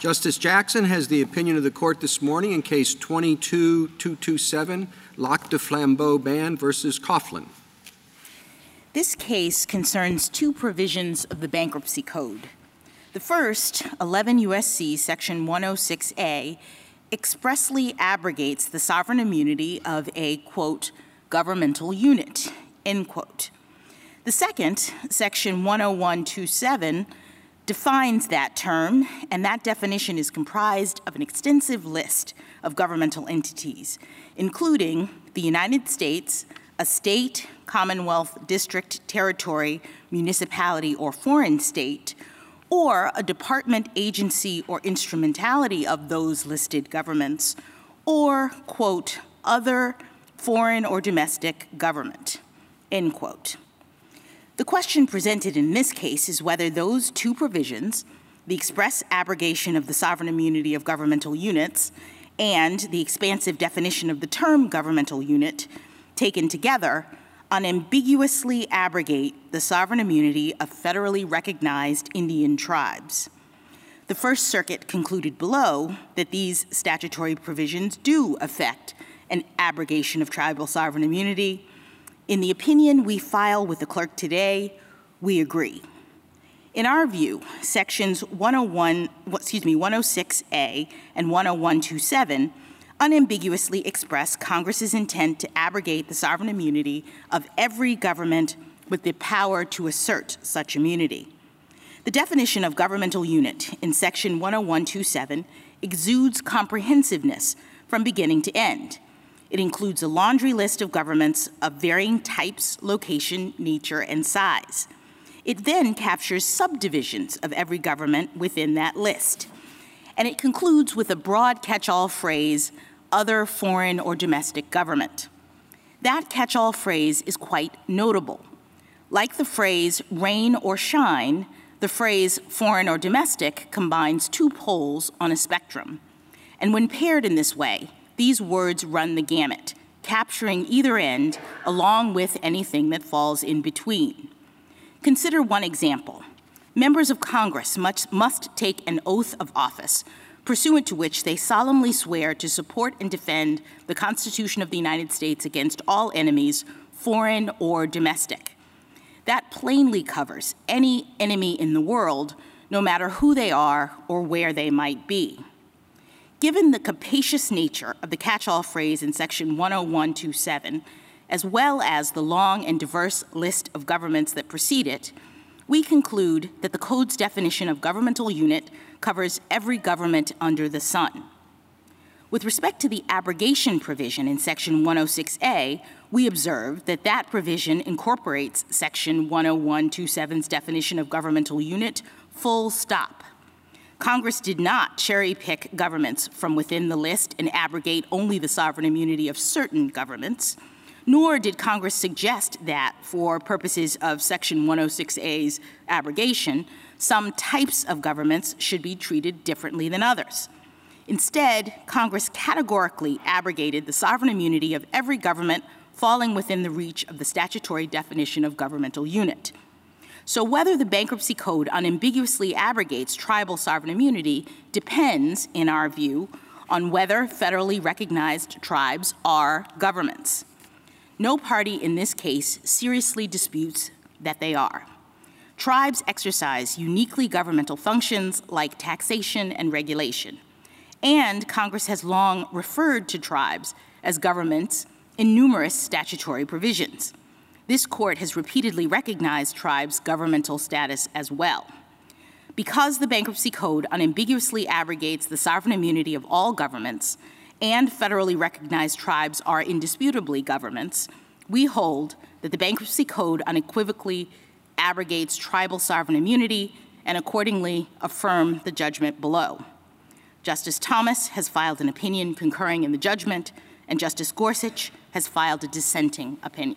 Justice Jackson has the opinion of the court this morning in case 22227, Lac du Flambeau Band versus Coughlin. This case concerns two provisions of the Bankruptcy Code. The first, 11 U.S.C. Section 106A, expressly abrogates the sovereign immunity of a, quote, governmental unit, end quote. The second, Section 10127, defines that term, and that definition is comprised of an extensive list of governmental entities, including the United States, a state, commonwealth, district, territory, municipality, or foreign state, or a department, agency, or instrumentality of those listed governments, or, quote, other foreign or domestic government, end quote. The question presented in this case is whether those two provisions, the express abrogation of the sovereign immunity of governmental units and the expansive definition of the term governmental unit, taken together, unambiguously abrogate the sovereign immunity of federally recognized Indian tribes. The First Circuit concluded below that these statutory provisions do affect an abrogation of tribal sovereign immunity in the opinion we file with the clerk today, we agree. In our view, sections 101, excuse me, 106A and 10127 unambiguously express Congress's intent to abrogate the sovereign immunity of every government with the power to assert such immunity. The definition of governmental unit in section 10127 exudes comprehensiveness from beginning to end it includes a laundry list of governments of varying types, location, nature, and size. It then captures subdivisions of every government within that list. And it concludes with a broad catch all phrase other foreign or domestic government. That catch all phrase is quite notable. Like the phrase rain or shine, the phrase foreign or domestic combines two poles on a spectrum. And when paired in this way, these words run the gamut, capturing either end along with anything that falls in between. Consider one example. Members of Congress must, must take an oath of office, pursuant to which they solemnly swear to support and defend the Constitution of the United States against all enemies, foreign or domestic. That plainly covers any enemy in the world, no matter who they are or where they might be. Given the capacious nature of the catch-all phrase in section 10127, as well as the long and diverse list of governments that precede it, we conclude that the Code's definition of governmental unit covers every government under the sun. With respect to the abrogation provision in section 106A, we observe that that provision incorporates section 10127's definition of governmental unit full stop. Congress did not cherry pick governments from within the list and abrogate only the sovereign immunity of certain governments, nor did Congress suggest that, for purposes of Section 106A's abrogation, some types of governments should be treated differently than others. Instead, Congress categorically abrogated the sovereign immunity of every government falling within the reach of the statutory definition of governmental unit. So whether the bankruptcy code unambiguously abrogates tribal sovereign immunity depends, in our view, on whether federally recognized tribes are governments. No party in this case seriously disputes that they are. Tribes exercise uniquely governmental functions like taxation and regulation. And Congress has long referred to tribes as governments in numerous statutory provisions. This court has repeatedly recognized tribes' governmental status as well. Because the Bankruptcy Code unambiguously abrogates the sovereign immunity of all governments, and federally recognized tribes are indisputably governments, we hold that the Bankruptcy Code unequivocally abrogates tribal sovereign immunity and accordingly affirm the judgment below. Justice Thomas has filed an opinion concurring in the judgment, and Justice Gorsuch has filed a dissenting opinion.